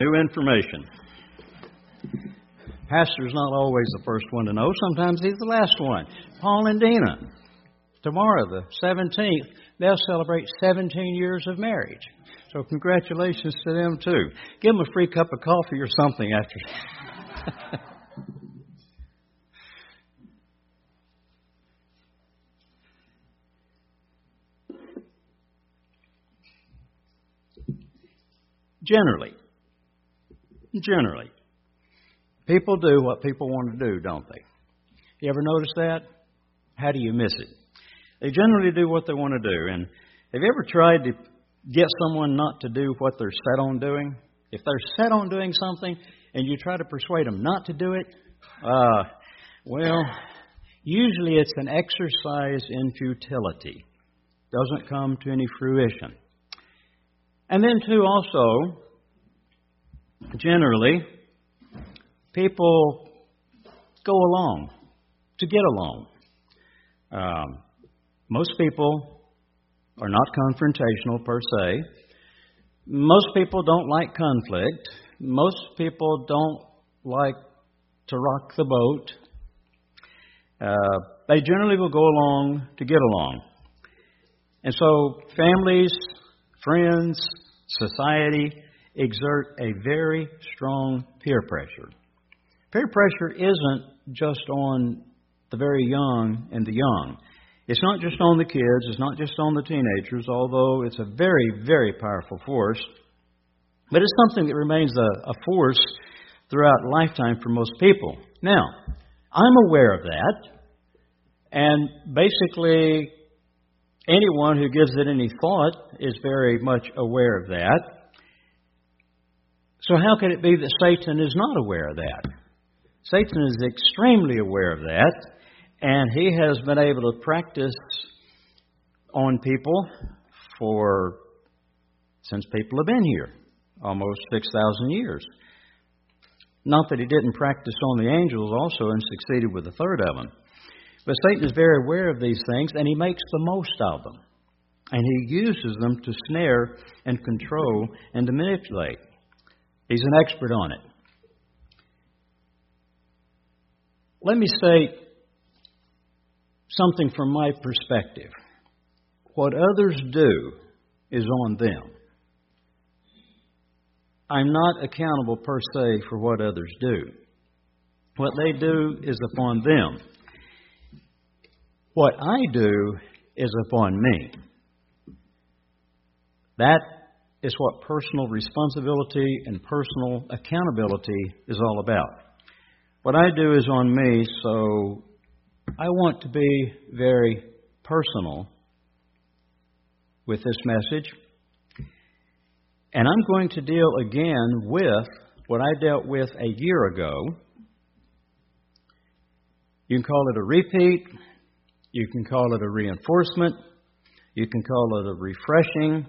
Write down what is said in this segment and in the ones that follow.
New information. Pastor's not always the first one to know. Sometimes he's the last one. Paul and Dina. Tomorrow, the 17th, they'll celebrate 17 years of marriage. So congratulations to them too. Give them a free cup of coffee or something after. Generally, generally, people do what people want to do, don't they? You ever notice that? How do you miss it? They generally do what they want to do. And have you ever tried to get someone not to do what they're set on doing? If they're set on doing something and you try to persuade them not to do it, uh, well, usually it's an exercise in futility. Doesn't come to any fruition. And then, too, also, generally, people go along to get along. Um, most people are not confrontational per se. Most people don't like conflict. Most people don't like to rock the boat. Uh, they generally will go along to get along. And so, families, friends, society exert a very strong peer pressure. Peer pressure isn't just on the very young and the young. It's not just on the kids, it's not just on the teenagers, although it's a very, very powerful force. But it's something that remains a, a force throughout lifetime for most people. Now, I'm aware of that, and basically, anyone who gives it any thought is very much aware of that. So, how can it be that Satan is not aware of that? Satan is extremely aware of that, and he has been able to practice on people for since people have been here, almost 6,000 years. Not that he didn't practice on the angels also and succeeded with a third of them. But Satan is very aware of these things, and he makes the most of them. And he uses them to snare and control and to manipulate. He's an expert on it. Let me say something from my perspective. What others do is on them. I'm not accountable per se for what others do. What they do is upon them. What I do is upon me. That is what personal responsibility and personal accountability is all about. What I do is on me, so I want to be very personal with this message. And I'm going to deal again with what I dealt with a year ago. You can call it a repeat, you can call it a reinforcement, you can call it a refreshing,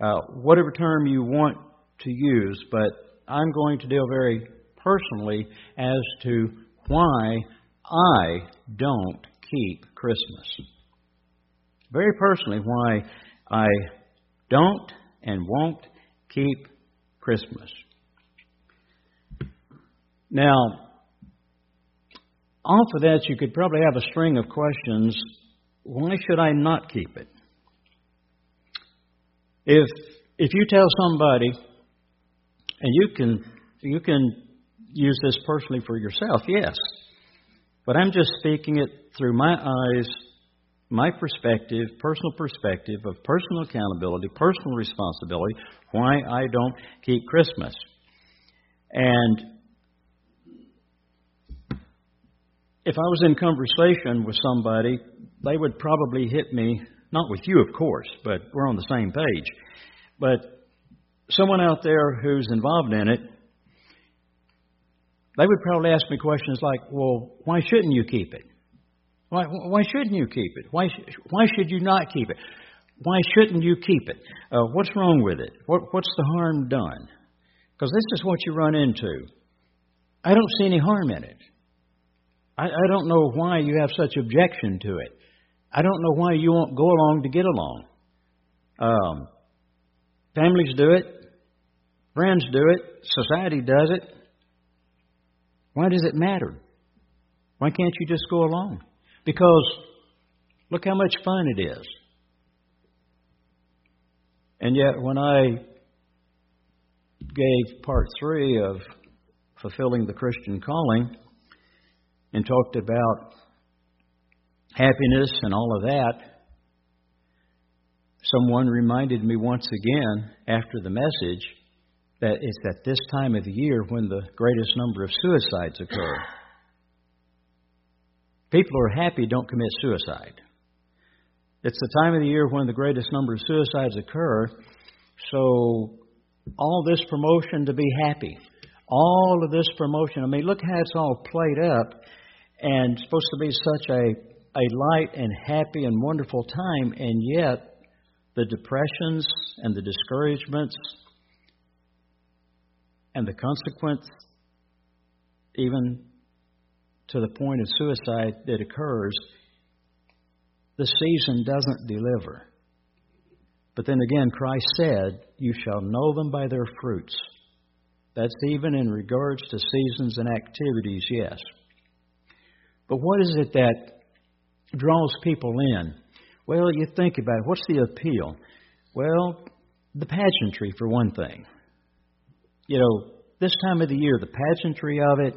uh, whatever term you want to use, but I'm going to deal very personally as to why I don't keep Christmas. Very personally, why I don't and won't keep Christmas. Now, off of that, you could probably have a string of questions. Why should I not keep it? If if you tell somebody, and you can you can use this personally for yourself, yes. But I'm just speaking it through my eyes, my perspective, personal perspective of personal accountability, personal responsibility, why I don't keep Christmas. And if I was in conversation with somebody, they would probably hit me, not with you, of course, but we're on the same page. But someone out there who's involved in it, they would probably ask me questions like, well, why shouldn't you keep it? Why, why shouldn't you keep it? Why, why should you not keep it? Why shouldn't you keep it? Uh, what's wrong with it? What, what's the harm done? Because this is what you run into. I don't see any harm in it. I, I don't know why you have such objection to it. I don't know why you won't go along to get along. Um, families do it. Friends do it. Society does it. Why does it matter? Why can't you just go along? Because look how much fun it is. And yet, when I gave part three of fulfilling the Christian calling and talked about happiness and all of that, someone reminded me once again after the message that it's at this time of the year when the greatest number of suicides occur. People who are happy don't commit suicide. It's the time of the year when the greatest number of suicides occur. So, all this promotion to be happy, all of this promotion, I mean, look how it's all played up and supposed to be such a, a light and happy and wonderful time, and yet the depressions and the discouragements and the consequence, even to the point of suicide that occurs, the season doesn't deliver. But then again, Christ said, You shall know them by their fruits. That's even in regards to seasons and activities, yes. But what is it that draws people in? Well, you think about it. What's the appeal? Well, the pageantry, for one thing. You know, this time of the year, the pageantry of it,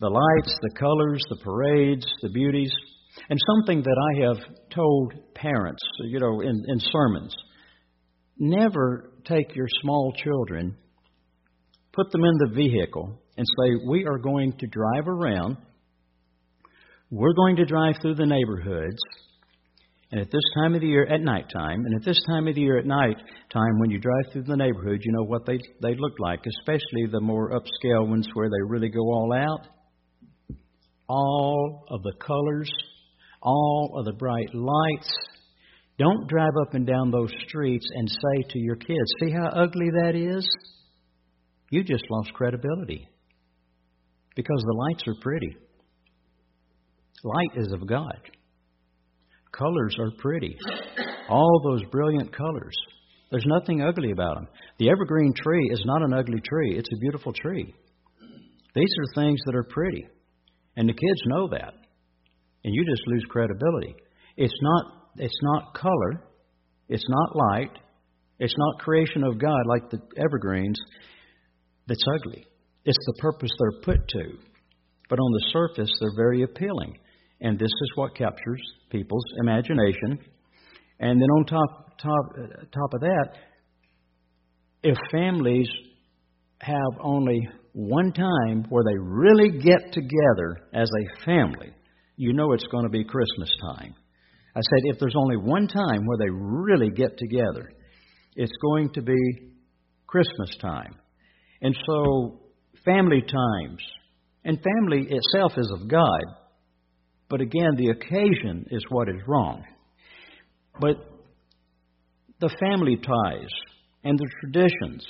the lights, the colors, the parades, the beauties, and something that I have told parents, you know, in, in sermons never take your small children, put them in the vehicle, and say, We are going to drive around, we're going to drive through the neighborhoods, and at this time of the year, at night time, and at this time of the year at night time, when you drive through the neighborhood, you know what they they look like, especially the more upscale ones where they really go all out. All of the colors, all of the bright lights. Don't drive up and down those streets and say to your kids, "See how ugly that is." You just lost credibility because the lights are pretty. Light is of God colors are pretty. All those brilliant colors. There's nothing ugly about them. The evergreen tree is not an ugly tree, it's a beautiful tree. These are things that are pretty. And the kids know that. And you just lose credibility. It's not it's not color, it's not light, it's not creation of God like the evergreens that's ugly. It's the purpose they're put to. But on the surface, they're very appealing. And this is what captures people's imagination. And then on top, top, uh, top of that, if families have only one time where they really get together as a family, you know it's going to be Christmas time. I said, if there's only one time where they really get together, it's going to be Christmas time. And so, family times, and family itself is of God, but again, the occasion is what is wrong. But the family ties and the traditions,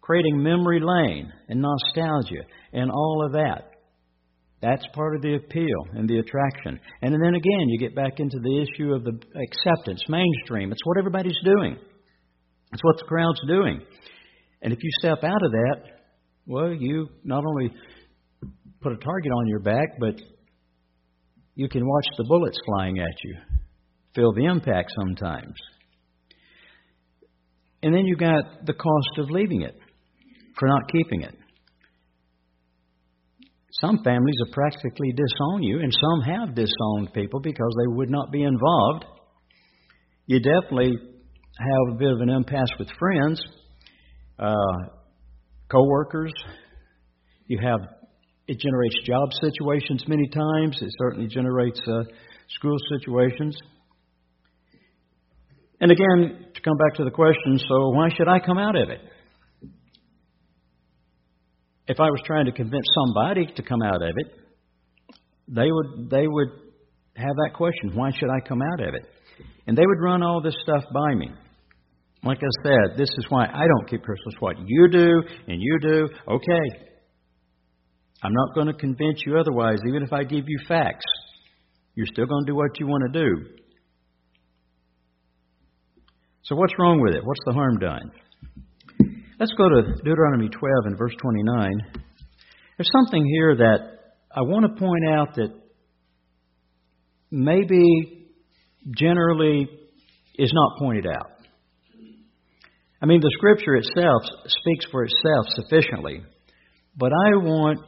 creating memory lane and nostalgia and all of that, that's part of the appeal and the attraction. And then again, you get back into the issue of the acceptance, mainstream. It's what everybody's doing, it's what the crowd's doing. And if you step out of that, well, you not only put a target on your back, but you can watch the bullets flying at you, feel the impact sometimes. And then you got the cost of leaving it, for not keeping it. Some families have practically disowned you, and some have disowned people because they would not be involved. You definitely have a bit of an impasse with friends, uh, co-workers. You have it generates job situations many times. It certainly generates uh, school situations. And again, to come back to the question, so why should I come out of it? If I was trying to convince somebody to come out of it, they would they would have that question, why should I come out of it? And they would run all this stuff by me. Like I said, this is why I don't keep Christmas. What you do and you do, okay, I'm not going to convince you otherwise, even if I give you facts. You're still going to do what you want to do. So, what's wrong with it? What's the harm done? Let's go to Deuteronomy 12 and verse 29. There's something here that I want to point out that maybe generally is not pointed out. I mean, the scripture itself speaks for itself sufficiently, but I want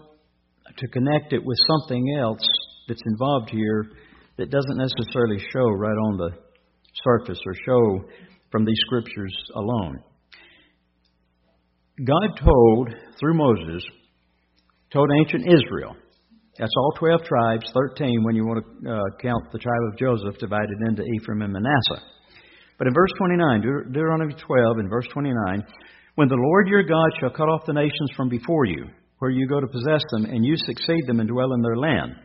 to connect it with something else that's involved here that doesn't necessarily show right on the surface or show from these scriptures alone. God told, through Moses, told ancient Israel, that's all 12 tribes, 13 when you want to uh, count the tribe of Joseph divided into Ephraim and Manasseh. But in verse 29, Deuteronomy 12, in verse 29, when the Lord your God shall cut off the nations from before you, where you go to possess them, and you succeed them and dwell in their land,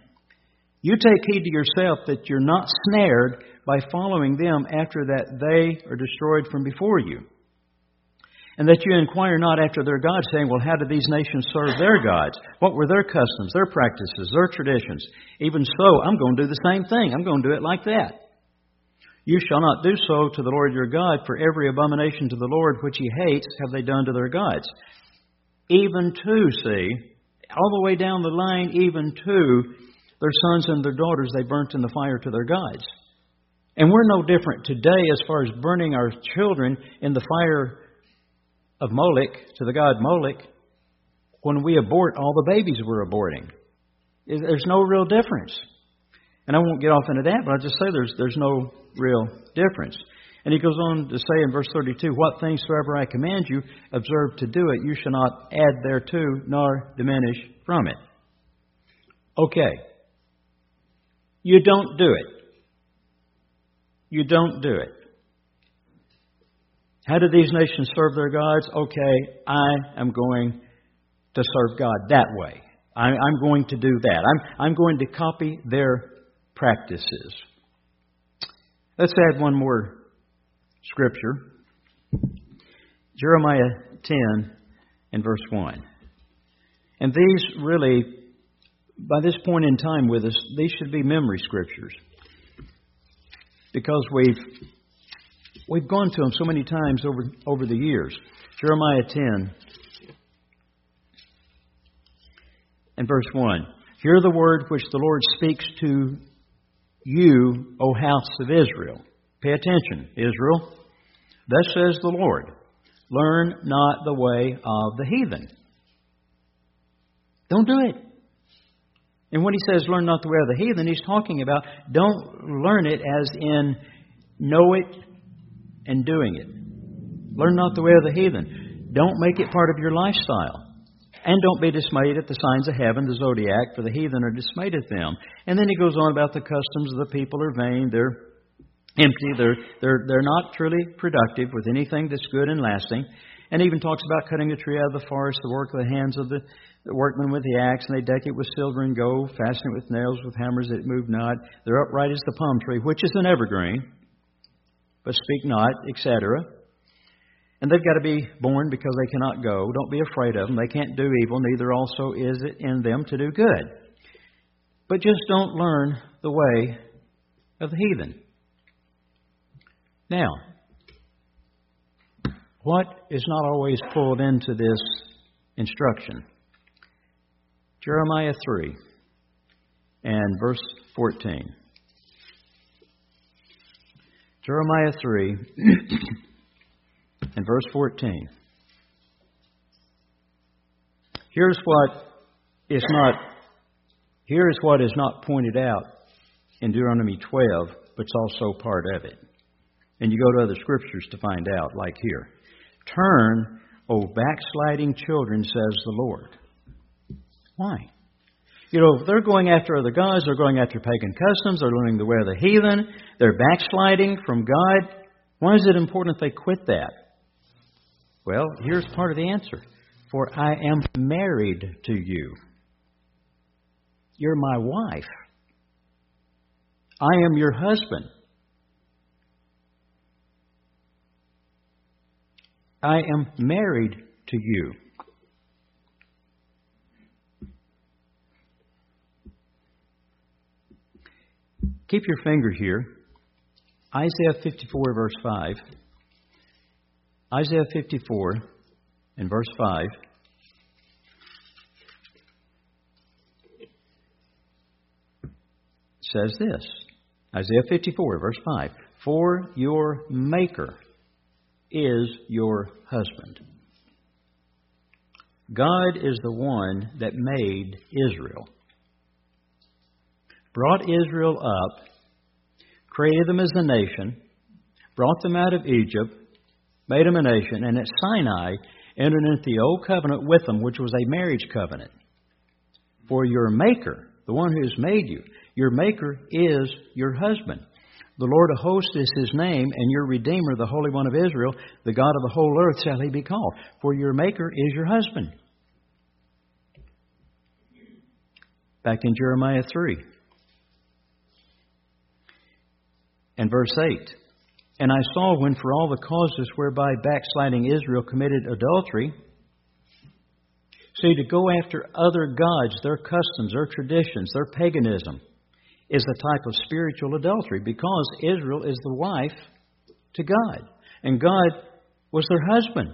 you take heed to yourself that you're not snared by following them after that they are destroyed from before you. And that you inquire not after their gods, saying, Well, how did these nations serve their gods? What were their customs, their practices, their traditions? Even so, I'm going to do the same thing. I'm going to do it like that. You shall not do so to the Lord your God, for every abomination to the Lord which he hates have they done to their gods. Even to, see, all the way down the line, even to their sons and their daughters they burnt in the fire to their gods. And we're no different today as far as burning our children in the fire of Moloch to the god Moloch. When we abort, all the babies we're aborting. There's no real difference. And I won't get off into that, but I'll just say there's, there's no real difference. And he goes on to say in verse 32 What things soever I command you, observe to do it. You shall not add thereto, nor diminish from it. Okay. You don't do it. You don't do it. How do these nations serve their gods? Okay, I am going to serve God that way. I, am going to do that. I'm, I'm going to copy their practices. Let's add one more scripture Jeremiah 10 and verse 1. And these really, by this point in time with us, these should be memory scriptures. Because we've we've gone to them so many times over over the years. Jeremiah 10 and verse 1. Hear the word which the Lord speaks to you, O house of Israel. Pay attention, Israel. Thus says the Lord Learn not the way of the heathen. Don't do it. And when he says learn not the way of the heathen, he's talking about don't learn it as in know it and doing it. Learn not the way of the heathen. Don't make it part of your lifestyle. And don't be dismayed at the signs of heaven, the zodiac, for the heathen are dismayed at them. And then he goes on about the customs of the people are vain, they're empty, they're, they're, they're not truly productive with anything that's good and lasting. And even talks about cutting a tree out of the forest, the work of the hands of the, the workmen with the axe, and they deck it with silver and gold, fasten it with nails, with hammers that move not. They're upright as the palm tree, which is an evergreen, but speak not, etc. And they've got to be born because they cannot go. Don't be afraid of them. They can't do evil, neither also is it in them to do good. But just don't learn the way of the heathen. Now, what is not always pulled into this instruction? Jeremiah 3 and verse 14. Jeremiah 3 and verse 14. Here's what is not here is what is not pointed out in Deuteronomy 12, but it's also part of it. And you go to other scriptures to find out, like here. Turn, O backsliding children, says the Lord. Why? You know, they're going after other gods, they're going after pagan customs, they're learning the way of the heathen, they're backsliding from God. Why is it important they quit that? Well, here's part of the answer. For I am married to you. You're my wife. I am your husband. I am married to you. Keep your finger here. Isaiah 54, verse 5. Isaiah 54 in verse 5. says this Isaiah 54, verse 5 For your Maker is your husband. God is the one that made Israel, brought Israel up, created them as a nation, brought them out of Egypt, made them a nation, and at Sinai entered into the old covenant with them, which was a marriage covenant. For your Maker, the one who has made you, your Maker is your husband. The Lord of hosts is his name, and your Redeemer, the Holy One of Israel, the God of the whole earth, shall he be called. For your Maker is your husband. Back in Jeremiah 3 and verse 8. And I saw when, for all the causes whereby backsliding Israel committed adultery, see, to go after other gods, their customs, their traditions, their paganism, is a type of spiritual adultery because Israel is the wife to God, and God was their husband.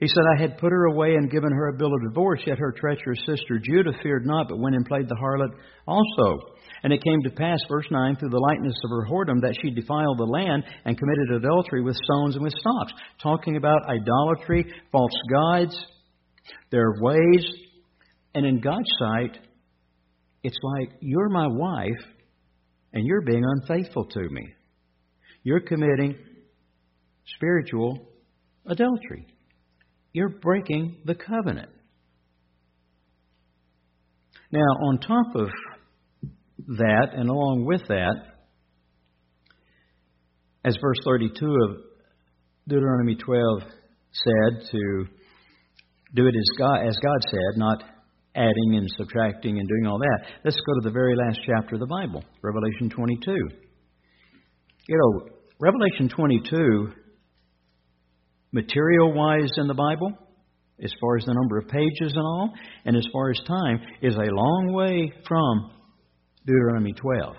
He said, I had put her away and given her a bill of divorce, yet her treacherous sister Judah feared not, but went and played the harlot also. And it came to pass, verse 9, through the lightness of her whoredom, that she defiled the land and committed adultery with stones and with stocks. Talking about idolatry, false gods, their ways, and in God's sight, it's like you're my wife and you're being unfaithful to me. You're committing spiritual adultery. You're breaking the covenant. Now, on top of that, and along with that, as verse 32 of Deuteronomy 12 said, to do it as God, as God said, not adding and subtracting and doing all that. Let's go to the very last chapter of the Bible, Revelation 22. You know, Revelation 22, material wise in the Bible, as far as the number of pages and all, and as far as time, is a long way from Deuteronomy 12.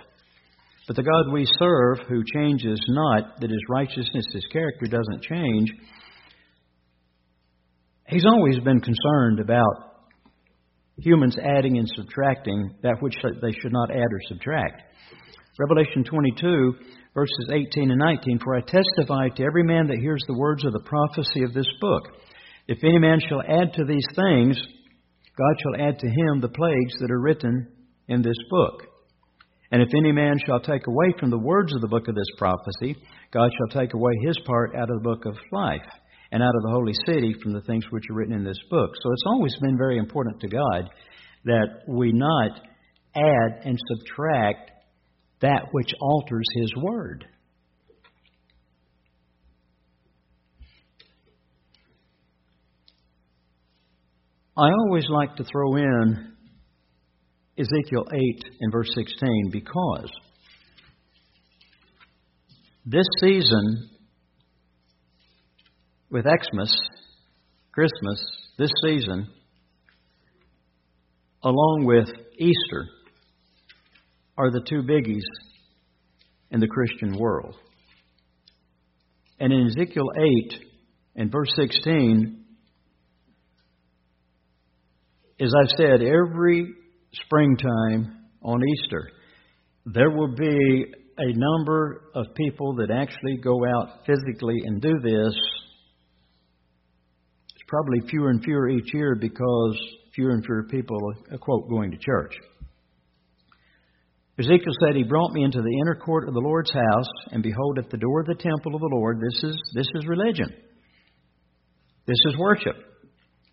But the God we serve, who changes not, that his righteousness, his character doesn't change, he's always been concerned about humans adding and subtracting that which they should not add or subtract. Revelation 22, verses 18 and 19 For I testify to every man that hears the words of the prophecy of this book. If any man shall add to these things, God shall add to him the plagues that are written in this book. And if any man shall take away from the words of the book of this prophecy, God shall take away his part out of the book of life and out of the holy city from the things which are written in this book. So it's always been very important to God that we not add and subtract that which alters His Word. I always like to throw in Ezekiel 8 and verse 16 because this season with Xmas, Christmas, this season, along with Easter, are the two biggies in the Christian world. And in Ezekiel 8 and verse 16, as I've said, every springtime on Easter, there will be a number of people that actually go out physically and do this probably fewer and fewer each year because fewer and fewer people are, uh, quote, going to church. Ezekiel said, He brought me into the inner court of the Lord's house, and behold, at the door of the temple of the Lord, this is, this is religion. This is worship.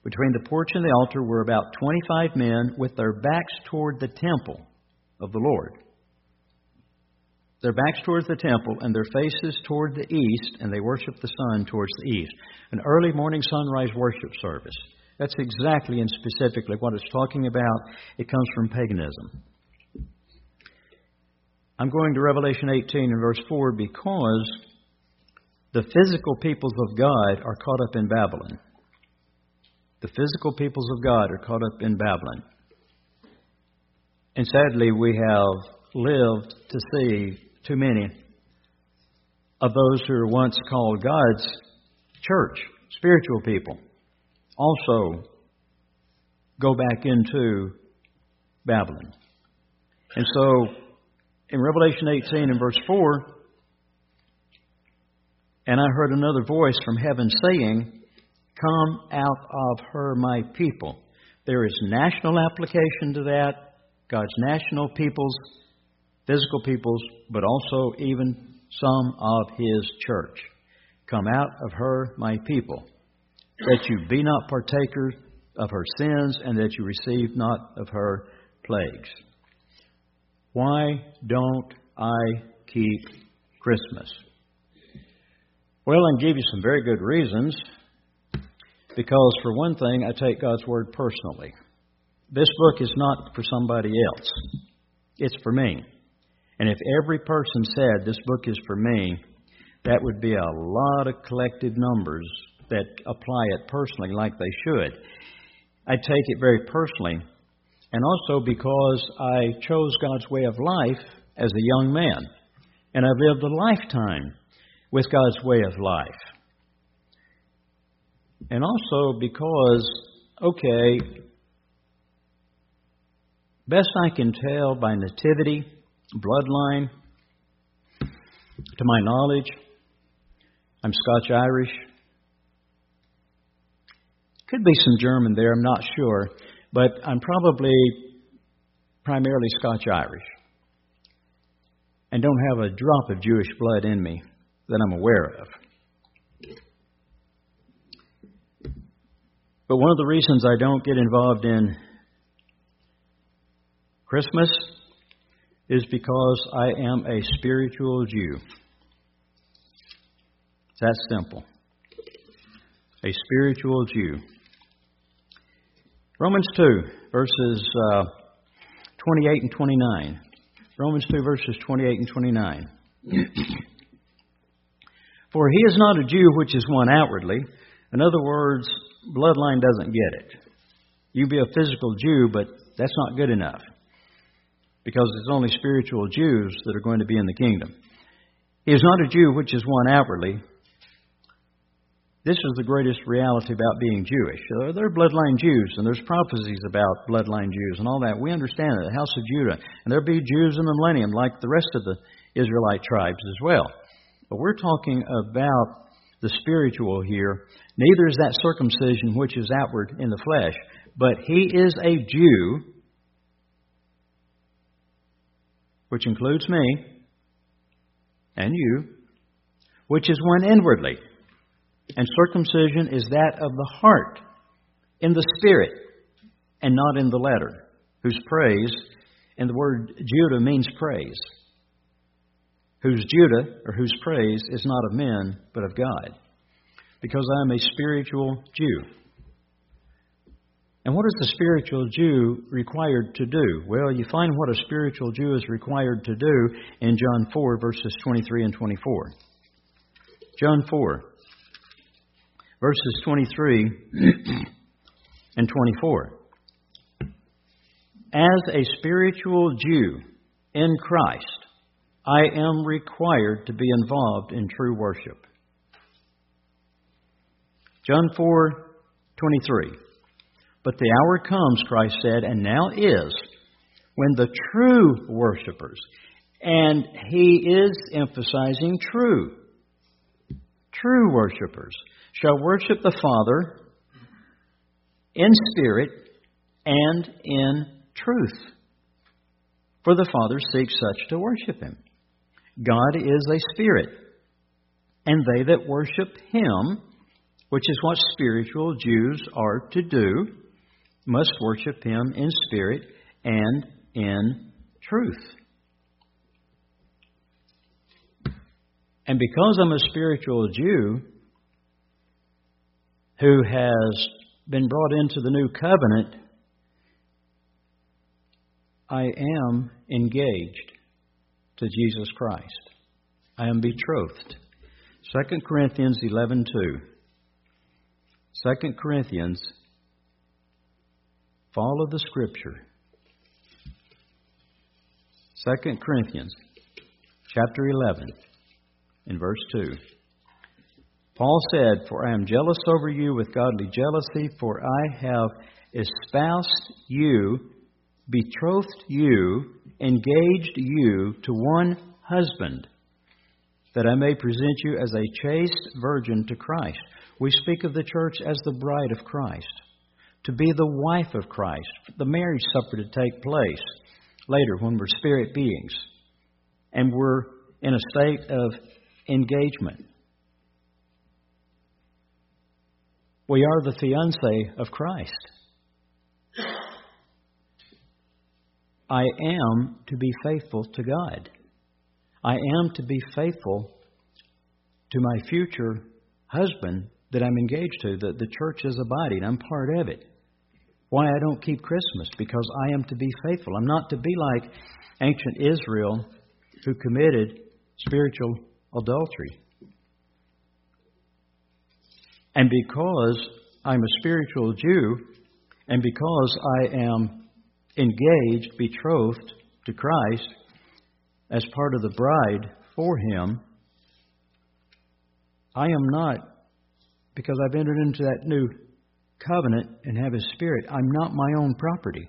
Between the porch and the altar were about 25 men with their backs toward the temple of the Lord their backs towards the temple and their faces toward the east, and they worship the sun towards the east. An early morning sunrise worship service. That's exactly and specifically what it's talking about. It comes from paganism. I'm going to Revelation 18 and verse 4 because the physical peoples of God are caught up in Babylon. The physical peoples of God are caught up in Babylon. And sadly, we have lived to see too many of those who were once called God's church, spiritual people, also go back into Babylon. And so in Revelation 18 and verse 4, and I heard another voice from heaven saying, Come out of her, my people. There is national application to that, God's national peoples, physical peoples, but also even some of His church. Come out of her, my people, that you be not partakers of her sins, and that you receive not of her plagues. Why don't I keep Christmas? Well, I can give you some very good reasons. Because, for one thing, I take God's Word personally. This book is not for somebody else, it's for me. And if every person said, This book is for me, that would be a lot of collective numbers that apply it personally like they should. I take it very personally, and also because I chose God's way of life as a young man, and I've lived a lifetime with God's way of life. And also because, okay, best I can tell by nativity, bloodline, to my knowledge, I'm Scotch Irish. Could be some German there, I'm not sure, but I'm probably primarily Scotch Irish. And don't have a drop of Jewish blood in me that I'm aware of. But one of the reasons I don't get involved in Christmas is because I am a spiritual Jew. That's simple. A spiritual Jew. Romans 2, verses uh, 28 and 29. Romans 2, verses 28 and 29. For he is not a Jew which is one outwardly. In other words, bloodline doesn't get it. You be a physical Jew, but that's not good enough. Because it's only spiritual Jews that are going to be in the kingdom. He is not a Jew which is one outwardly. This is the greatest reality about being Jewish. There are bloodline Jews, and there's prophecies about bloodline Jews and all that. We understand that. The house of Judah. And there'll be Jews in the millennium, like the rest of the Israelite tribes as well. But we're talking about the spiritual here. Neither is that circumcision which is outward in the flesh, but he is a Jew, which includes me and you, which is one inwardly. And circumcision is that of the heart, in the spirit, and not in the letter, whose praise, and the word Judah means praise whose Judah, or whose praise, is not of men, but of God, because I am a spiritual Jew. And what is the spiritual Jew required to do? Well, you find what a spiritual Jew is required to do in John 4, verses 23 and 24. John 4, verses 23 and 24. As a spiritual Jew in Christ, I am required to be involved in true worship. John 4:23 But the hour comes, Christ said, and now is, when the true worshipers, and he is emphasizing true, true worshipers, shall worship the Father in spirit and in truth. For the Father seeks such to worship him. God is a spirit, and they that worship him, which is what spiritual Jews are to do, must worship him in spirit and in truth. And because I'm a spiritual Jew who has been brought into the new covenant, I am engaged to Jesus Christ. I am betrothed. 2 Corinthians 11:2. 2 Corinthians follow the scripture. 2 Corinthians chapter 11 in verse 2. Paul said, For I am jealous over you with godly jealousy, for I have espoused you, betrothed you, engaged you to one husband, that I may present you as a chaste virgin to Christ. We speak of the church as the bride of Christ, to be the wife of Christ, the marriage supper to take place later when we're spirit beings and we're in a state of engagement. We are the fiance of Christ. I am to be faithful to God. I am to be faithful to my future husband that I'm engaged to. that the church is a body, and I'm part of it. Why I don't keep Christmas? Because I am to be faithful. I'm not to be like ancient Israel who committed spiritual adultery. And because I'm a spiritual Jew, and because I am engaged, betrothed to Christ as part of the bride for Him, I am not, because I've entered into that new covenant and have His Spirit, I'm not my own property.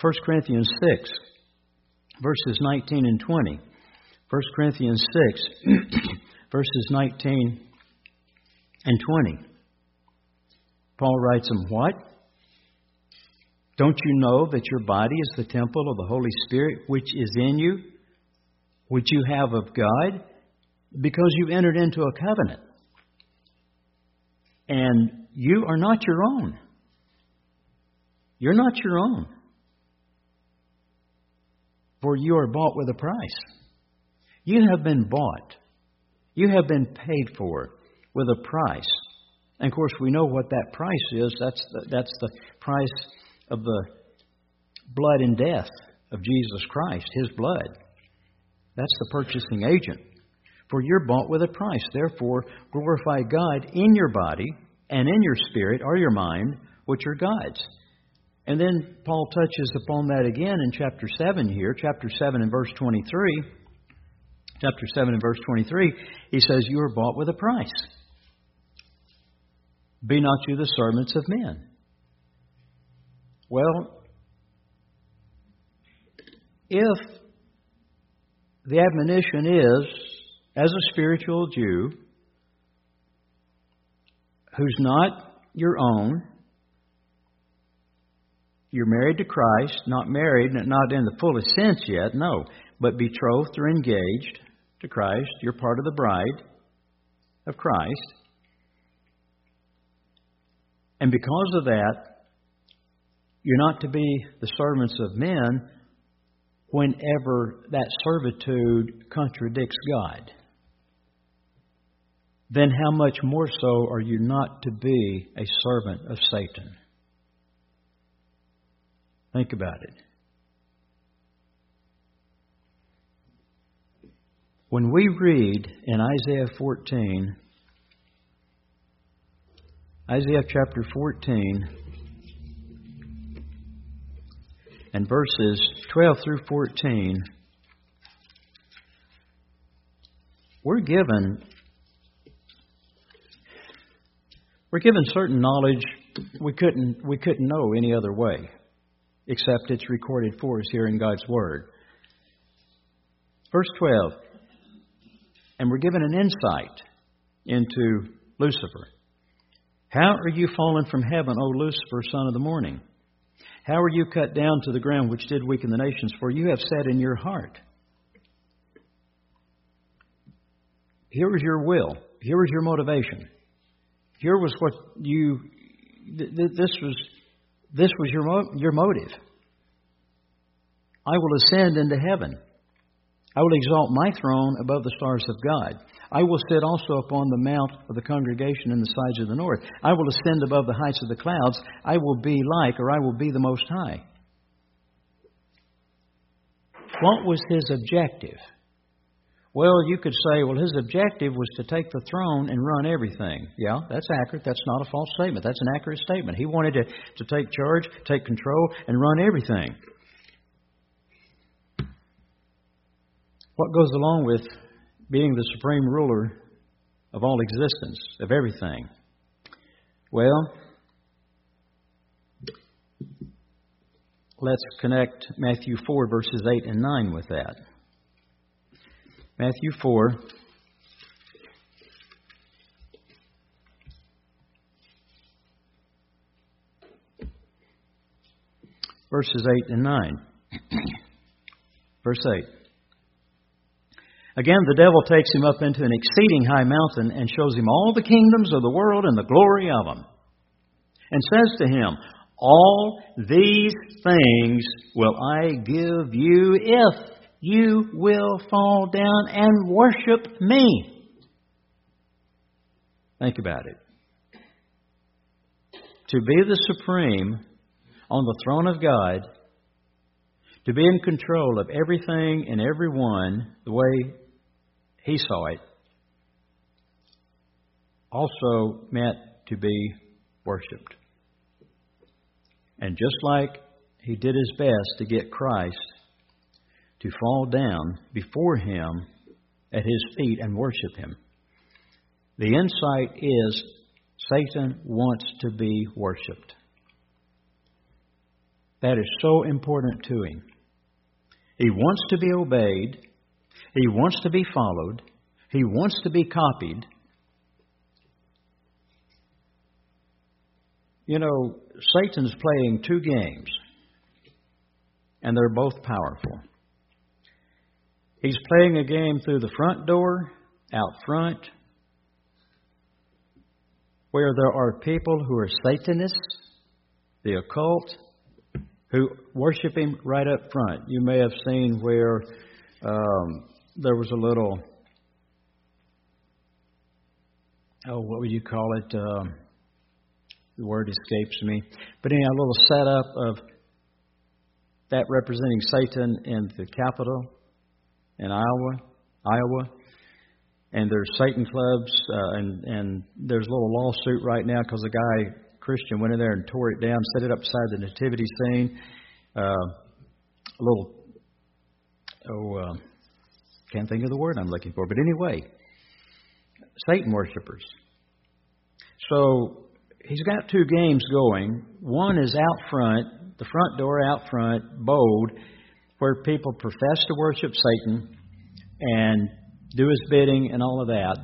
1 Corinthians 6, verses 19 and 20. 1 Corinthians 6, verses 19 and 20. Paul writes them, What? Don't you know that your body is the temple of the Holy Spirit which is in you, which you have of God? Because you've entered into a covenant. And you are not your own. You're not your own. For you are bought with a price. You have been bought. You have been paid for with a price. And of course, we know what that price is. That's the, that's the price of the blood and death of Jesus Christ, His blood. That's the purchasing agent. For you're bought with a price. Therefore, glorify God in your body and in your spirit or your mind, which are God's. And then Paul touches upon that again in chapter 7 here, chapter 7 and verse 23. Chapter 7 and verse 23, he says, You are bought with a price. Be not you the servants of men. Well, if the admonition is, as a spiritual Jew who's not your own, you're married to Christ, not married, not in the fullest sense yet, no, but betrothed or engaged to Christ. You're part of the bride of Christ. And because of that, you're not to be the servants of men whenever that servitude contradicts God. Then how much more so are you not to be a servant of Satan? Think about it. When we read in Isaiah 14, Isaiah chapter 14 and verses 12 through 14, we're given we're given certain knowledge we couldn't we couldn't know any other way except it's recorded for us here in God's word. Verse 12. And we're given an insight into Lucifer. How are you fallen from heaven, O Lucifer, son of the morning? How are you cut down to the ground, which did weaken the nations? For you have said in your heart, Here is your will. here is your motivation. Here was what you. This was this was your your motive. I will ascend into heaven. I will exalt my throne above the stars of God. I will sit also upon the mount of the congregation in the sides of the north. I will ascend above the heights of the clouds. I will be like, or I will be the Most High. What was his objective? Well, you could say, well, his objective was to take the throne and run everything. Yeah, that's accurate. That's not a false statement. That's an accurate statement. He wanted to, to take charge, take control, and run everything. What goes along with being the supreme ruler of all existence, of everything. Well, let's connect Matthew 4, verses 8 and 9 with that. Matthew 4. Verses 8 and 9. Verse 8. Again, the devil takes him up into an exceeding high mountain and shows him all the kingdoms of the world and the glory of them, and says to him, All these things will I give you if you will fall down and worship me. Think about it. To be the supreme on the throne of God, to be in control of everything and everyone the way He saw it, also meant to be worshiped. And just like He did His best to get Christ to fall down before Him at His feet and worship Him, the insight is Satan wants to be worshiped. That is so important to him. He wants to be obeyed. He wants to be followed. He wants to be copied. You know, Satan's playing two games, and they're both powerful. He's playing a game through the front door, out front, where there are people who are Satanists, the occult, who worship him right up front. You may have seen where um, there was a little, oh, what would you call it? Um, the word escapes me. But anyhow, a little setup of that representing Satan in the Capitol in Iowa, Iowa. And there's Satan clubs, uh, and and there's a little lawsuit right now because a guy Christian went in there and tore it down, set it up beside the nativity scene. Uh, a little, oh, uh, can't think of the word I'm looking for. But anyway, Satan worshippers. So he's got two games going. One is out front, the front door out front, bold, where people profess to worship Satan and do his bidding and all of that.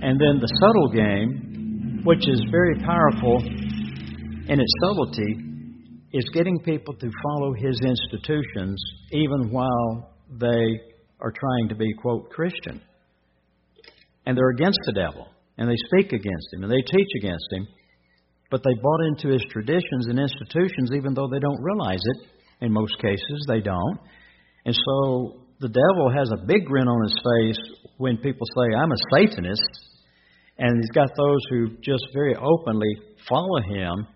And then the subtle game, which is very powerful in its subtlety, is getting people to follow his institutions even while they are trying to be, quote, Christian. And they're against the devil, and they speak against him, and they teach against him, but they bought into his traditions and institutions even though they don't realize it. In most cases, they don't. And so the devil has a big grin on his face when people say, I'm a Satanist and he's got those who just very openly follow him.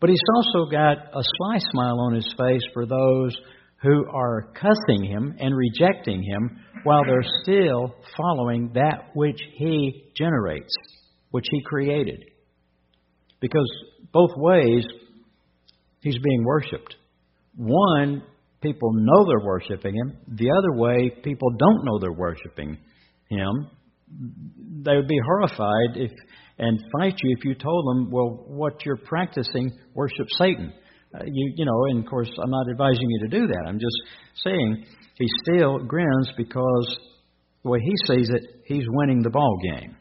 But he's also got a sly smile on his face for those who are cussing him and rejecting him while they're still following that which he generates, which he created. Because both ways, he's being worshiped. One, people know they're worshiping him. The other way, people don't know they're worshiping him they would be horrified if and fight you if you told them, well, what you're practicing worship Satan. Uh, you, you know, and of course, I'm not advising you to do that. I'm just saying he still grins because the way he sees it, he's winning the ball game.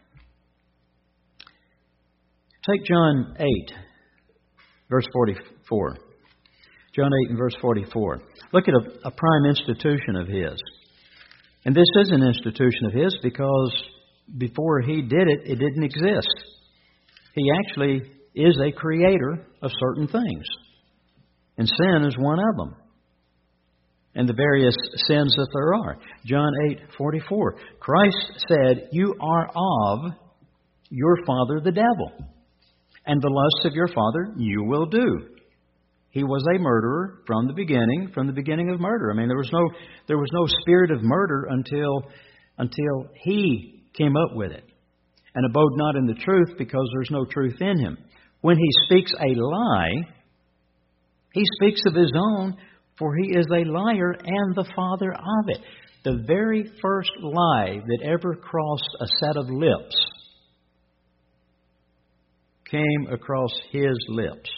Take John 8, verse 44. John 8 and verse 44. Look at a, a prime institution of his. And this is an institution of his because before he did it, it didn't exist. He actually is a creator of certain things. And sin is one of them. And the various sins that there are. John 8:44. Christ said, "You are of your father the devil, and the lusts of your father you will do." He was a murderer from the beginning, from the beginning of murder. I mean, there was no there was no spirit of murder until until he came up with it, and abode not in the truth because there's no truth in him. When he speaks a lie, he speaks of his own, for he is a liar and the father of it. The very first lie that ever crossed a set of lips came across his lips.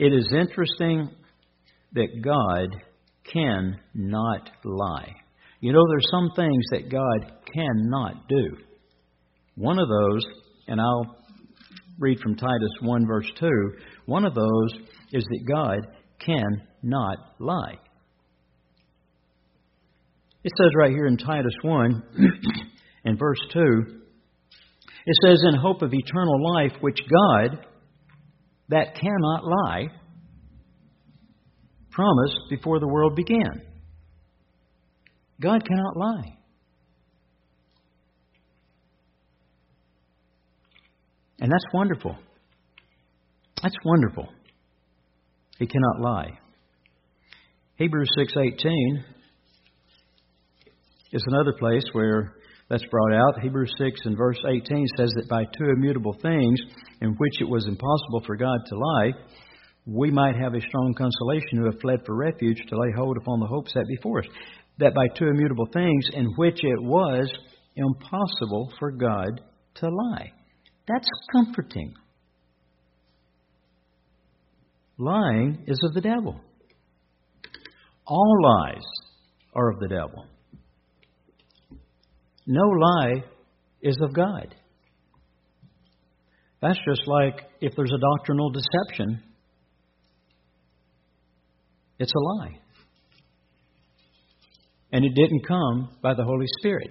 It is interesting that God cannot lie. You know, there's some things that God cannot do. One of those, and I'll read from Titus 1, verse 2, one of those is that God cannot lie. It says right here in Titus 1 and verse 2, it says, In hope of eternal life, which God, that cannot lie, promised before the world began. God cannot lie. And that's wonderful. That's wonderful. He cannot lie. Hebrews 6:18 is another place where that's brought out. Hebrews 6 and verse 18 says that by two immutable things in which it was impossible for God to lie, we might have a strong consolation who have fled for refuge to lay hold upon the hope set before us. That by two immutable things in which it was impossible for God to lie. That's comforting. Lying is of the devil. All lies are of the devil. No lie is of God. That's just like if there's a doctrinal deception, it's a lie. And it didn't come by the Holy Spirit,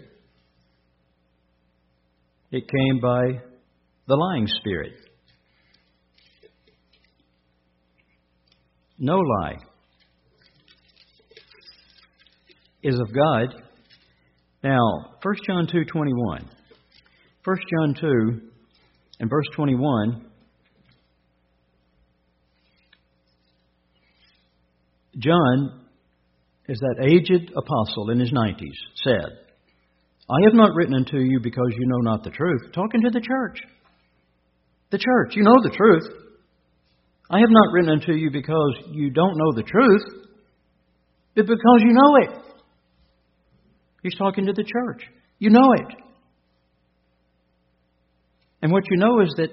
it came by the lying spirit. No lie is of God. Now, 1 John 2:21. 1 John 2 and verse 21 John is that aged apostle in his 90s said, I have not written unto you because you know not the truth. Talking to the church. The church. You know the truth. I have not written unto you because you don't know the truth, but because you know it. He's talking to the church. You know it. And what you know is that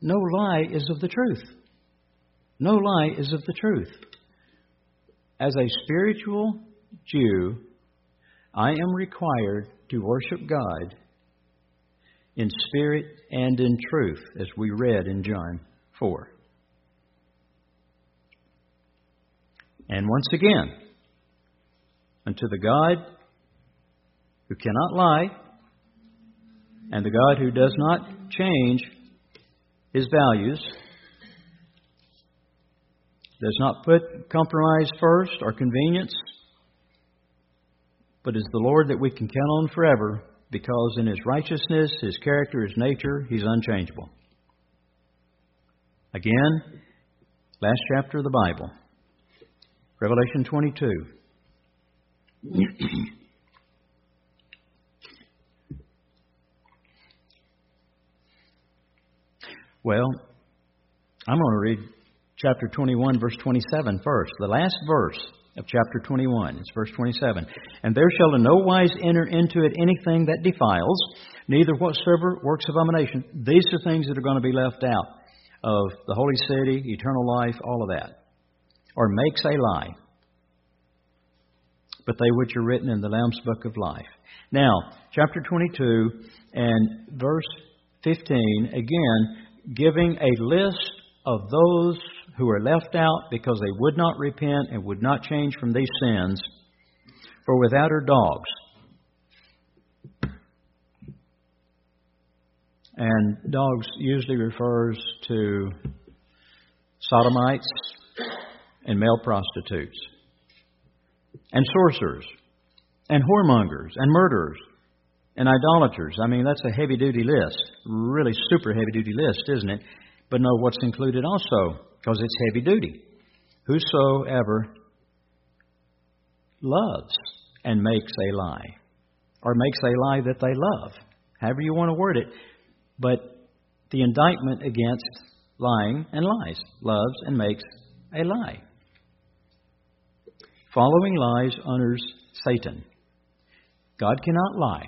no lie is of the truth. No lie is of the truth. As a spiritual Jew, I am required to worship God in spirit and in truth, as we read in John 4. And once again, unto the God who cannot lie, and the God who does not change his values, does not put compromise first or convenience, but is the Lord that we can count on forever because in his righteousness, his character, his nature, he's unchangeable. Again, last chapter of the Bible, Revelation 22. well, I'm going to read chapter 21, verse 27 first. The last verse of chapter 21. It's verse 27. And there shall in no wise enter into it anything that defiles, neither whatsoever works of abomination. These are things that are going to be left out of the holy city, eternal life, all of that. Or makes a lie. But they which are written in the Lamb's book of life. Now, chapter 22 and verse 15, again, giving a list of those who are left out because they would not repent and would not change from these sins, for without her dogs. And dogs usually refers to sodomites and male prostitutes, and sorcerers, and whoremongers, and murderers, and idolaters. I mean, that's a heavy duty list. Really super heavy duty list, isn't it? But know what's included also because it's heavy duty. Whosoever loves and makes a lie, or makes a lie that they love, however you want to word it, but the indictment against lying and lies loves and makes a lie. following lies honors Satan. God cannot lie,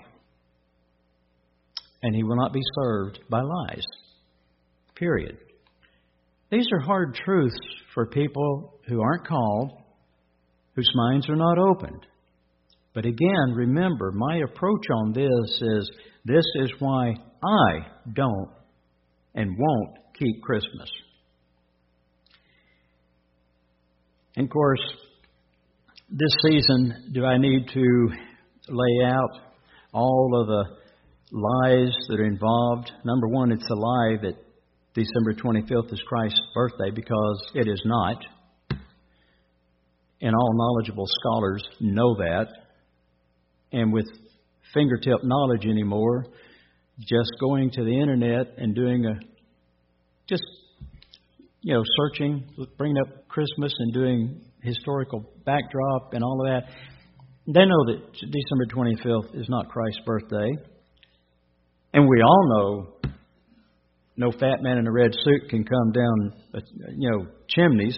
and he will not be served by lies. Period. These are hard truths for people who aren't called, whose minds are not opened. But again, remember, my approach on this is this is why I don't and won't keep Christmas. And of course, this season, do I need to lay out all of the lies that are involved? Number one, it's a lie that December 25th is Christ's birthday because it is not. And all knowledgeable scholars know that. And with fingertip knowledge anymore, just going to the internet and doing a just you know searching, bringing up Christmas and doing historical backdrop and all of that. They know that December 25th is not Christ's birthday. And we all know no fat man in a red suit can come down, uh, you know, chimneys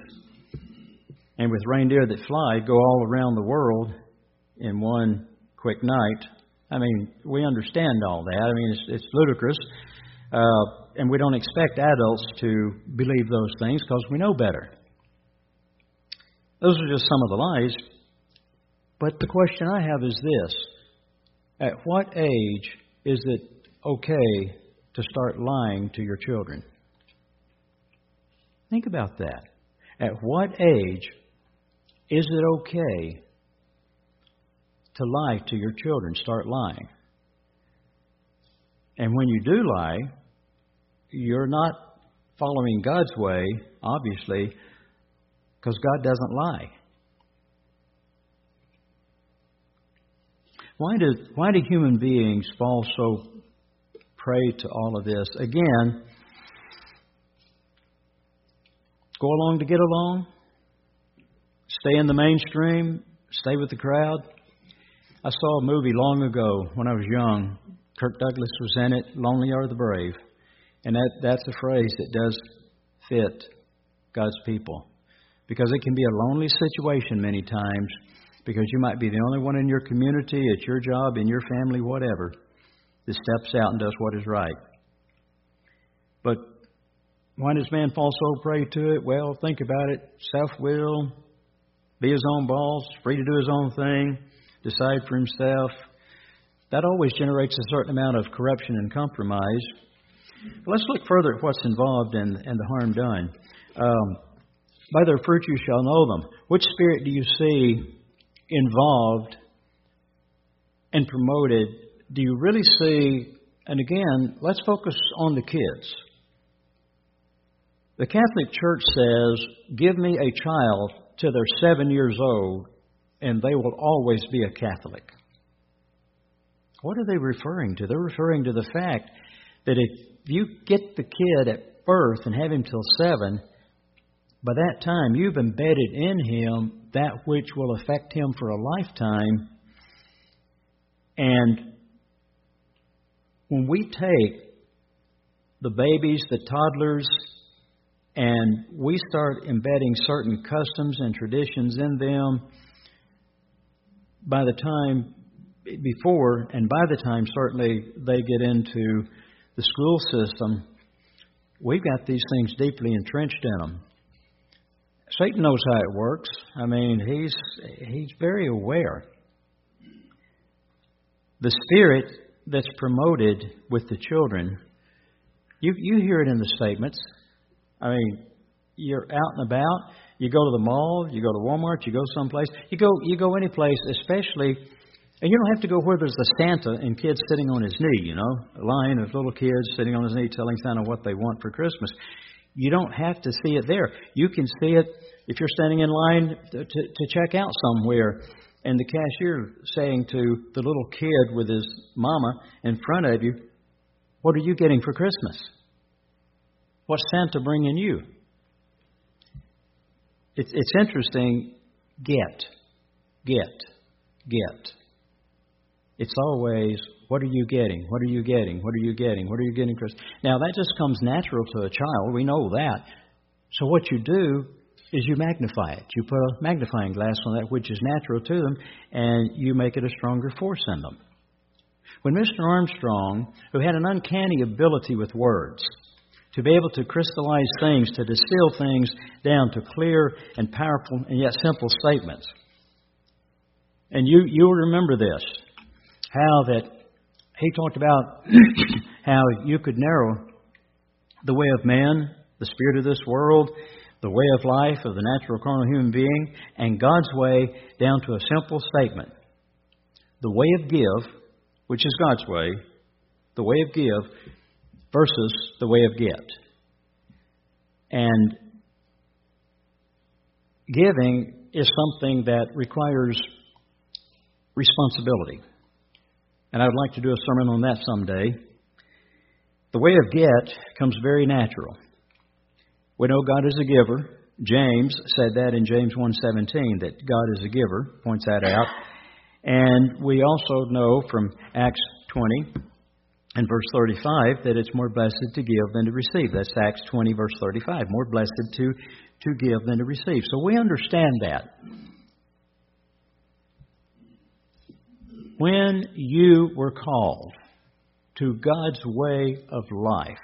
and with reindeer that fly go all around the world in one quick night. I mean, we understand all that. I mean, it's, it's ludicrous. Uh, and we don't expect adults to believe those things because we know better. Those are just some of the lies. But the question I have is this At what age is it okay to start lying to your children? Think about that. At what age is it okay to lie to your children? Start lying. And when you do lie, you're not following God's way, obviously, because God doesn't lie. Why do, why do human beings fall so prey to all of this? Again, go along to get along, stay in the mainstream, stay with the crowd. I saw a movie long ago when I was young. Kirk Douglas was in it, Lonely Are the Brave. And that, that's a phrase that does fit God's people. Because it can be a lonely situation many times because you might be the only one in your community, at your job, in your family, whatever, that steps out and does what is right. But why does man fall so prey to it? Well, think about it. Self will, be his own boss, free to do his own thing, decide for himself. That always generates a certain amount of corruption and compromise. Let's look further at what's involved in, in the harm done. Um, by their fruit you shall know them. Which spirit do you see involved and promoted? Do you really see, and again, let's focus on the kids. The Catholic Church says, Give me a child till they're seven years old, and they will always be a Catholic. What are they referring to? They're referring to the fact that if you get the kid at birth and have him till seven, by that time you've embedded in him that which will affect him for a lifetime. And when we take the babies, the toddlers, and we start embedding certain customs and traditions in them, by the time before and by the time certainly they get into the school system, we've got these things deeply entrenched in them. Satan knows how it works. I mean, he's he's very aware. The spirit that's promoted with the children, you you hear it in the statements. I mean, you're out and about. You go to the mall. You go to Walmart. You go someplace. You go you go any place, especially and you don't have to go where there's the Santa and kids sitting on his knee, you know, a line of little kids sitting on his knee telling Santa what they want for Christmas. You don't have to see it there. You can see it if you're standing in line to, to, to check out somewhere and the cashier saying to the little kid with his mama in front of you, What are you getting for Christmas? What's Santa bringing you? It's, it's interesting. Get, get, get. It's always, what are you getting? What are you getting? What are you getting? What are you getting, Chris? Now, that just comes natural to a child. We know that. So, what you do is you magnify it. You put a magnifying glass on that which is natural to them, and you make it a stronger force in them. When Mr. Armstrong, who had an uncanny ability with words, to be able to crystallize things, to distill things down to clear and powerful and yet simple statements. And you, you'll remember this how that he talked about how you could narrow the way of man, the spirit of this world, the way of life of the natural carnal human being, and God's way down to a simple statement. The way of give, which is God's way, the way of give versus the way of get. And giving is something that requires responsibility. And I would like to do a sermon on that someday. The way of get comes very natural. We know God is a giver. James said that in James 1:17 that God is a giver, points that out. And we also know from Acts 20 and verse 35 that it's more blessed to give than to receive. That's Acts 20 verse 35. More blessed to to give than to receive. So we understand that. When you were called to God's way of life,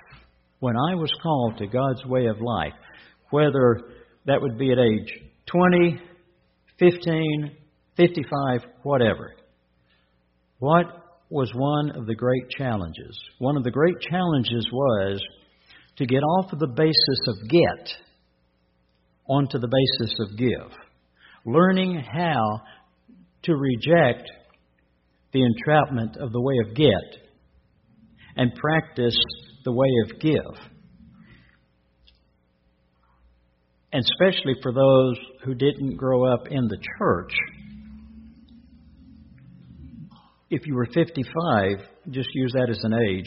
when I was called to God's way of life, whether that would be at age 20, 15, 55, whatever, what was one of the great challenges? One of the great challenges was to get off of the basis of get onto the basis of give. Learning how to reject the entrapment of the way of get and practice the way of give. And especially for those who didn't grow up in the church. If you were 55, just use that as an age,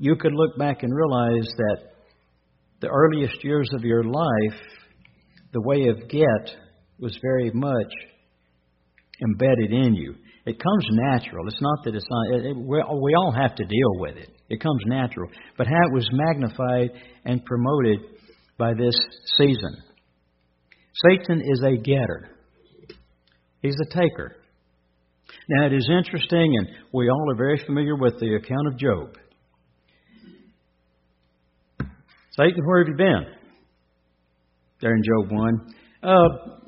you could look back and realize that the earliest years of your life, the way of get was very much embedded in you. It comes natural. It's not that it's not. It, it, we, we all have to deal with it. It comes natural. But how it was magnified and promoted by this season. Satan is a getter, he's a taker. Now, it is interesting, and we all are very familiar with the account of Job. Satan, where have you been? There in Job 1. Uh,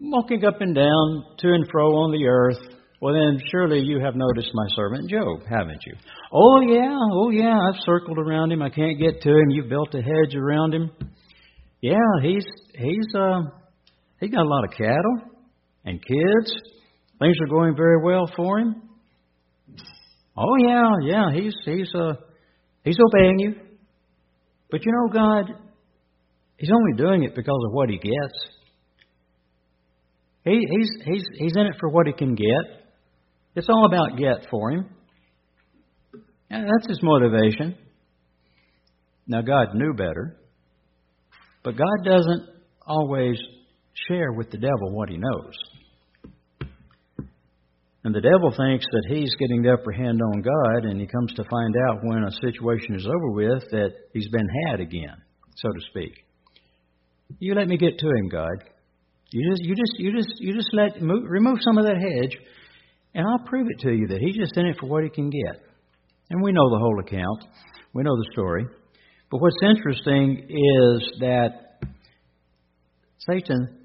walking up and down, to and fro on the earth, well, then surely you have noticed my servant Job, haven't you? Oh, yeah, oh, yeah, I've circled around him. I can't get to him. You've built a hedge around him. Yeah, he's, he's, uh, he's got a lot of cattle and kids. Things are going very well for him. Oh, yeah, yeah, he's, he's, uh, he's obeying you. But you know, God, he's only doing it because of what he gets. He, he's, he's, he's in it for what he can get. It's all about get for him. And that's his motivation. Now, God knew better, but God doesn't always share with the devil what he knows. And the devil thinks that he's getting the upper hand on God, and he comes to find out when a situation is over with that he's been had again, so to speak. You let me get to him, God. You just, you just, you just, you just let remove some of that hedge, and I'll prove it to you that he's just in it for what he can get. And we know the whole account, we know the story. But what's interesting is that Satan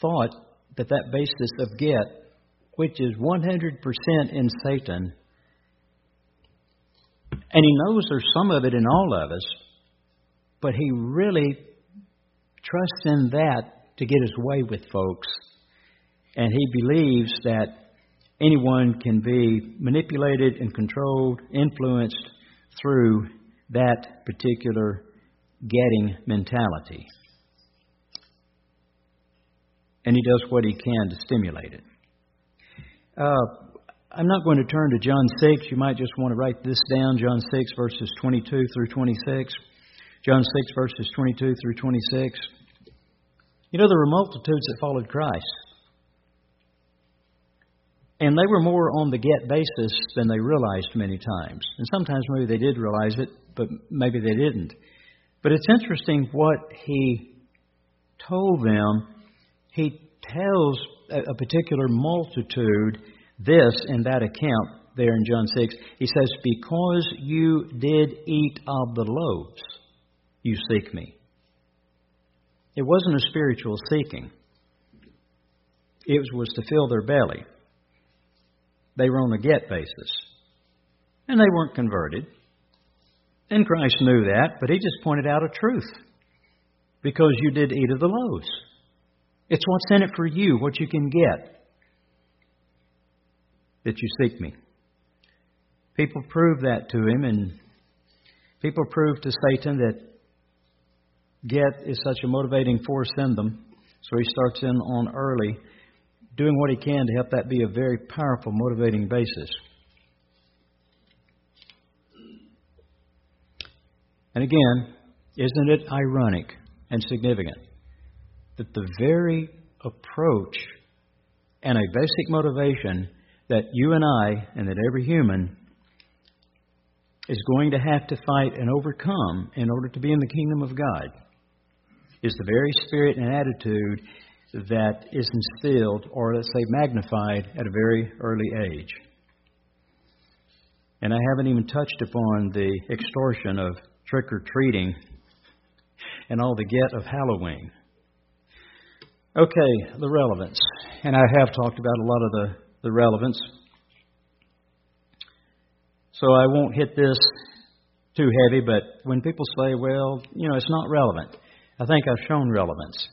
thought that that basis of get, which is 100% in Satan, and he knows there's some of it in all of us, but he really trusts in that to get his way with folks. And he believes that anyone can be manipulated and controlled, influenced through that particular getting mentality. And he does what he can to stimulate it. Uh, I'm not going to turn to John 6. You might just want to write this down John 6, verses 22 through 26. John 6, verses 22 through 26. You know, there were multitudes that followed Christ. And they were more on the get basis than they realized many times. And sometimes maybe they did realize it, but maybe they didn't. But it's interesting what he told them, he tells a particular multitude this in that account there in John 6. He says, Because you did eat of the loaves, you seek me. It wasn't a spiritual seeking, it was to fill their belly. They were on a get basis. And they weren't converted. And Christ knew that, but he just pointed out a truth. Because you did eat of the loaves. It's what's in it for you, what you can get, that you seek me. People prove that to him, and people prove to Satan that get is such a motivating force in them. So he starts in on early, doing what he can to help that be a very powerful motivating basis. And again, isn't it ironic and significant that the very approach and a basic motivation that you and I, and that every human, is going to have to fight and overcome in order to be in the kingdom of God is the very spirit and attitude that is instilled, or let's say magnified, at a very early age. And I haven't even touched upon the extortion of trick or treating and all the get of Halloween. Okay, the relevance. And I have talked about a lot of the, the relevance. So I won't hit this too heavy, but when people say, well, you know, it's not relevant, I think I've shown relevance.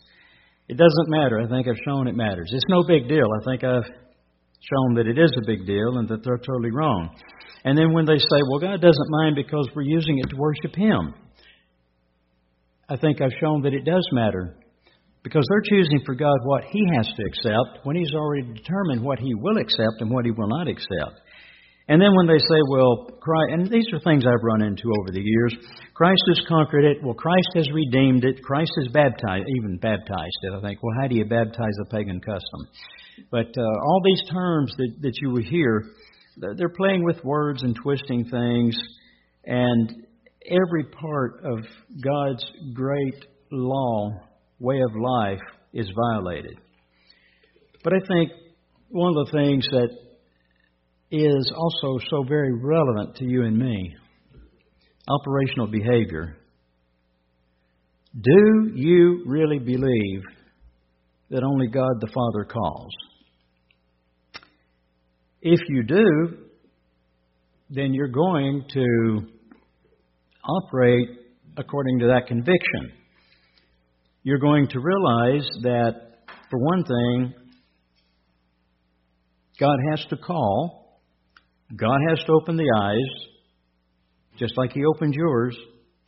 It doesn't matter. I think I've shown it matters. It's no big deal. I think I've shown that it is a big deal and that they're totally wrong. And then when they say, well, God doesn't mind because we're using it to worship Him, I think I've shown that it does matter because they're choosing for God what He has to accept when He's already determined what He will accept and what He will not accept. And then when they say, well, Christ, and these are things I've run into over the years, Christ has conquered it. Well, Christ has redeemed it. Christ has baptized, even baptized it. I think, well, how do you baptize a pagan custom? But uh, all these terms that, that you will hear, they're playing with words and twisting things, and every part of God's great law, way of life, is violated. But I think one of the things that is also so very relevant to you and me operational behavior. Do you really believe that only God the Father calls? If you do, then you're going to operate according to that conviction. You're going to realize that, for one thing, God has to call God has to open the eyes, just like He opened yours,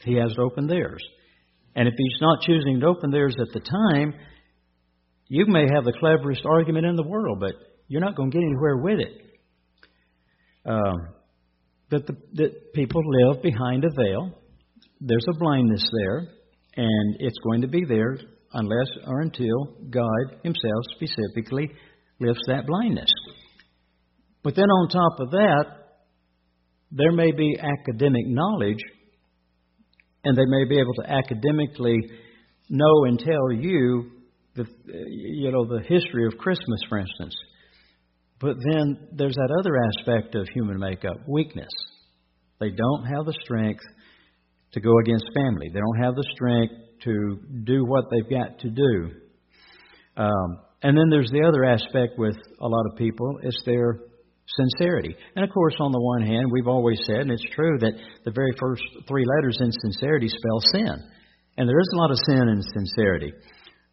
He has to open theirs. And if He's not choosing to open theirs at the time, you may have the cleverest argument in the world, but you're not going to get anywhere with it. Um, that, the, that people live behind a veil. There's a blindness there, and it's going to be there unless or until God Himself specifically lifts that blindness. But then on top of that, there may be academic knowledge, and they may be able to academically know and tell you the you know the history of Christmas, for instance. But then there's that other aspect of human makeup, weakness. They don't have the strength to go against family. They don't have the strength to do what they've got to do. Um, and then there's the other aspect with a lot of people, it's their sincerity. And of course, on the one hand, we've always said, and it's true, that the very first three letters in sincerity spell sin. And there is a lot of sin in sincerity.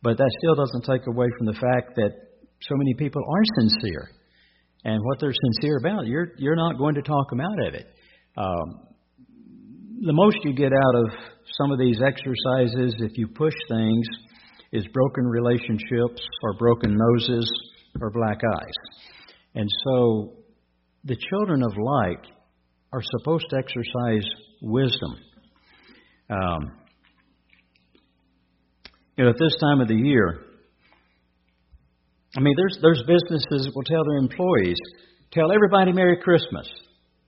But that still doesn't take away from the fact that so many people are sincere. And what they're sincere about, you're, you're not going to talk them out of it. Um, the most you get out of some of these exercises, if you push things, is broken relationships or broken noses or black eyes. And so the children of light are supposed to exercise wisdom. Um, you know, at this time of the year, I mean, there's there's businesses that will tell their employees, tell everybody Merry Christmas,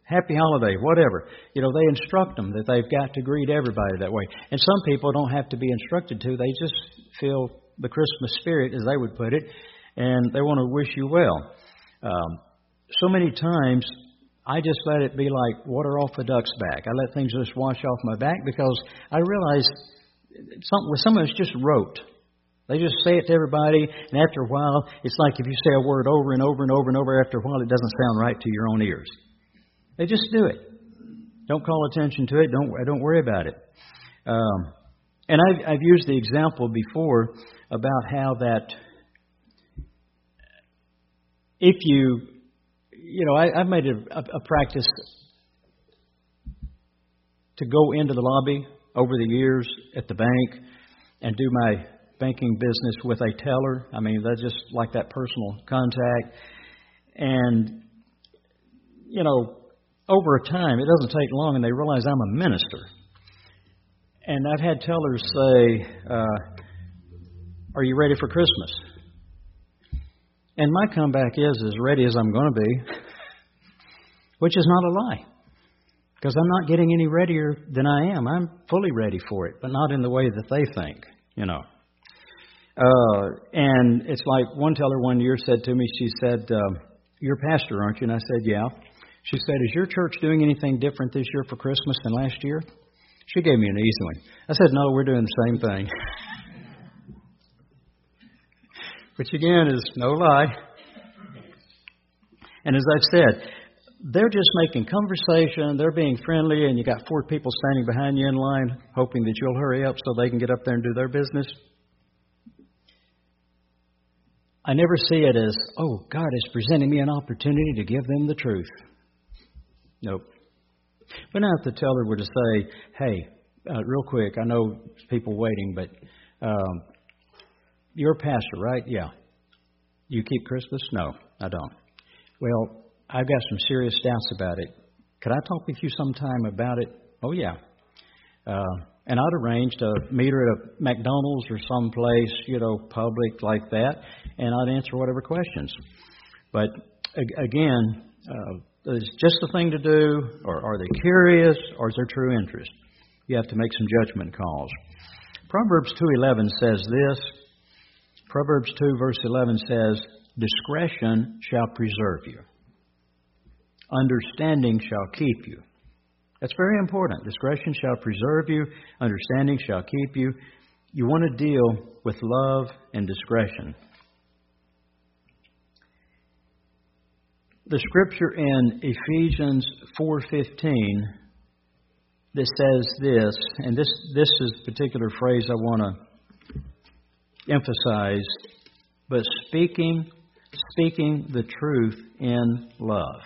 Happy Holiday, whatever. You know, they instruct them that they've got to greet everybody that way. And some people don't have to be instructed to; they just feel the Christmas spirit, as they would put it, and they want to wish you well. Um, so many times, I just let it be like water off a duck's back. I let things just wash off my back because I realize something with some of it's just rote. They just say it to everybody, and after a while, it's like if you say a word over and over and over and over, after a while, it doesn't sound right to your own ears. They just do it. Don't call attention to it. Don't don't worry about it. Um, and I've, I've used the example before about how that if you, you know, I, I've made a, a, a practice to go into the lobby over the years at the bank and do my banking business with a teller. I mean, that's just like that personal contact. And, you know, over time, it doesn't take long, and they realize I'm a minister. And I've had tellers say, uh, Are you ready for Christmas? And my comeback is as ready as I'm going to be, which is not a lie. Because I'm not getting any readier than I am. I'm fully ready for it, but not in the way that they think, you know. Uh, and it's like one teller one year said to me, she said, uh, You're a pastor, aren't you? And I said, Yeah. She said, Is your church doing anything different this year for Christmas than last year? She gave me an easy one. I said, No, we're doing the same thing. Which again is no lie. And as I've said, they're just making conversation, they're being friendly, and you got four people standing behind you in line hoping that you'll hurry up so they can get up there and do their business. I never see it as, oh, God is presenting me an opportunity to give them the truth. Nope. But now if the teller were to say, hey, uh, real quick, I know people waiting, but um, you're a pastor, right? Yeah. You keep Christmas? No, I don't. Well, I've got some serious doubts about it. Could I talk with you sometime about it? Oh, yeah. Uh, and I'd arranged a meet her at a McDonald's or someplace, you know, public like that, and I'd answer whatever questions. But again, uh, is just the thing to do, or are they curious, or is there true interest? You have to make some judgment calls. Proverbs 2:11 says this. Proverbs 2 verse 11 says, "Discretion shall preserve you. Understanding shall keep you." That's very important. Discretion shall preserve you, understanding shall keep you. You want to deal with love and discretion. The scripture in Ephesians 4:15 that says this, and this this is a particular phrase I want to emphasize, but speaking speaking the truth in love.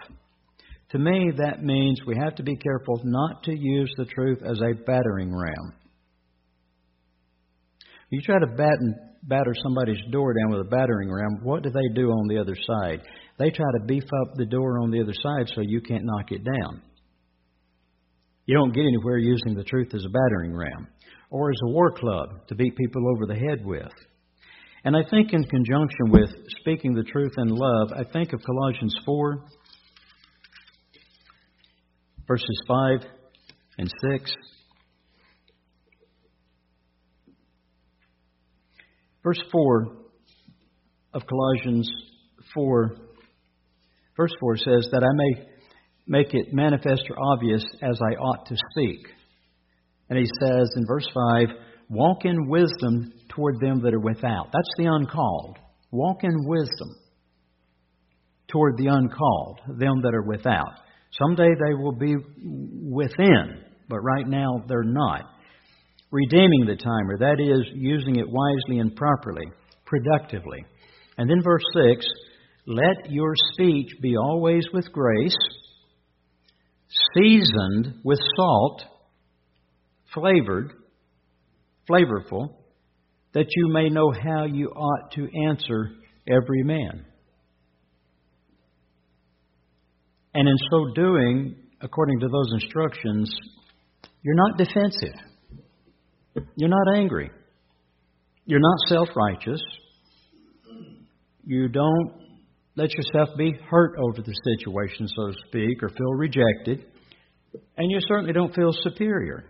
To me, that means we have to be careful not to use the truth as a battering ram. You try to batten, batter somebody's door down with a battering ram, what do they do on the other side? They try to beef up the door on the other side so you can't knock it down. You don't get anywhere using the truth as a battering ram or as a war club to beat people over the head with. And I think, in conjunction with speaking the truth in love, I think of Colossians 4 verses 5 and 6. Verse 4 of Colossians 4, verse 4 says, That I may make it manifest or obvious as I ought to speak. And he says in verse 5, Walk in wisdom toward them that are without. That's the uncalled. Walk in wisdom toward the uncalled, them that are without. Someday they will be within, but right now they're not. Redeeming the timer, that is, using it wisely and properly, productively. And then verse 6 let your speech be always with grace, seasoned with salt, flavored, flavorful, that you may know how you ought to answer every man. And in so doing, according to those instructions, you're not defensive. You're not angry. You're not self righteous. You don't let yourself be hurt over the situation, so to speak, or feel rejected. And you certainly don't feel superior.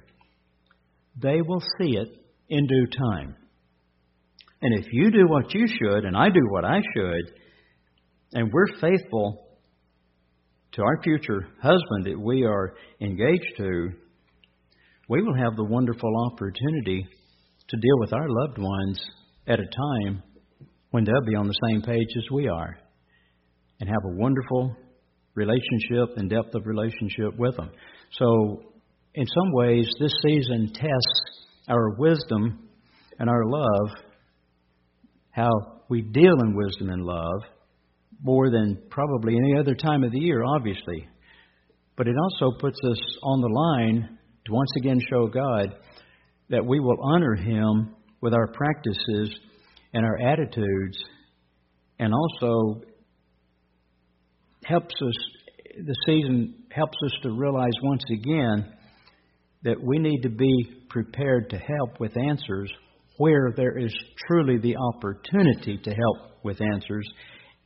They will see it in due time. And if you do what you should, and I do what I should, and we're faithful to our future husband that we are engaged to, we will have the wonderful opportunity to deal with our loved ones at a time when they'll be on the same page as we are and have a wonderful relationship and depth of relationship with them. So, in some ways, this season tests our wisdom and our love, how we deal in wisdom and love, more than probably any other time of the year, obviously. But it also puts us on the line to once again show God that we will honor Him with our practices and our attitudes, and also helps us, the season helps us to realize once again that we need to be prepared to help with answers where there is truly the opportunity to help with answers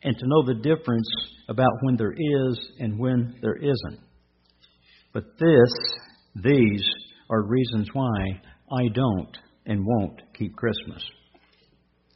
and to know the difference about when there is and when there isn't. But this, these are reasons why I don't and won't keep Christmas.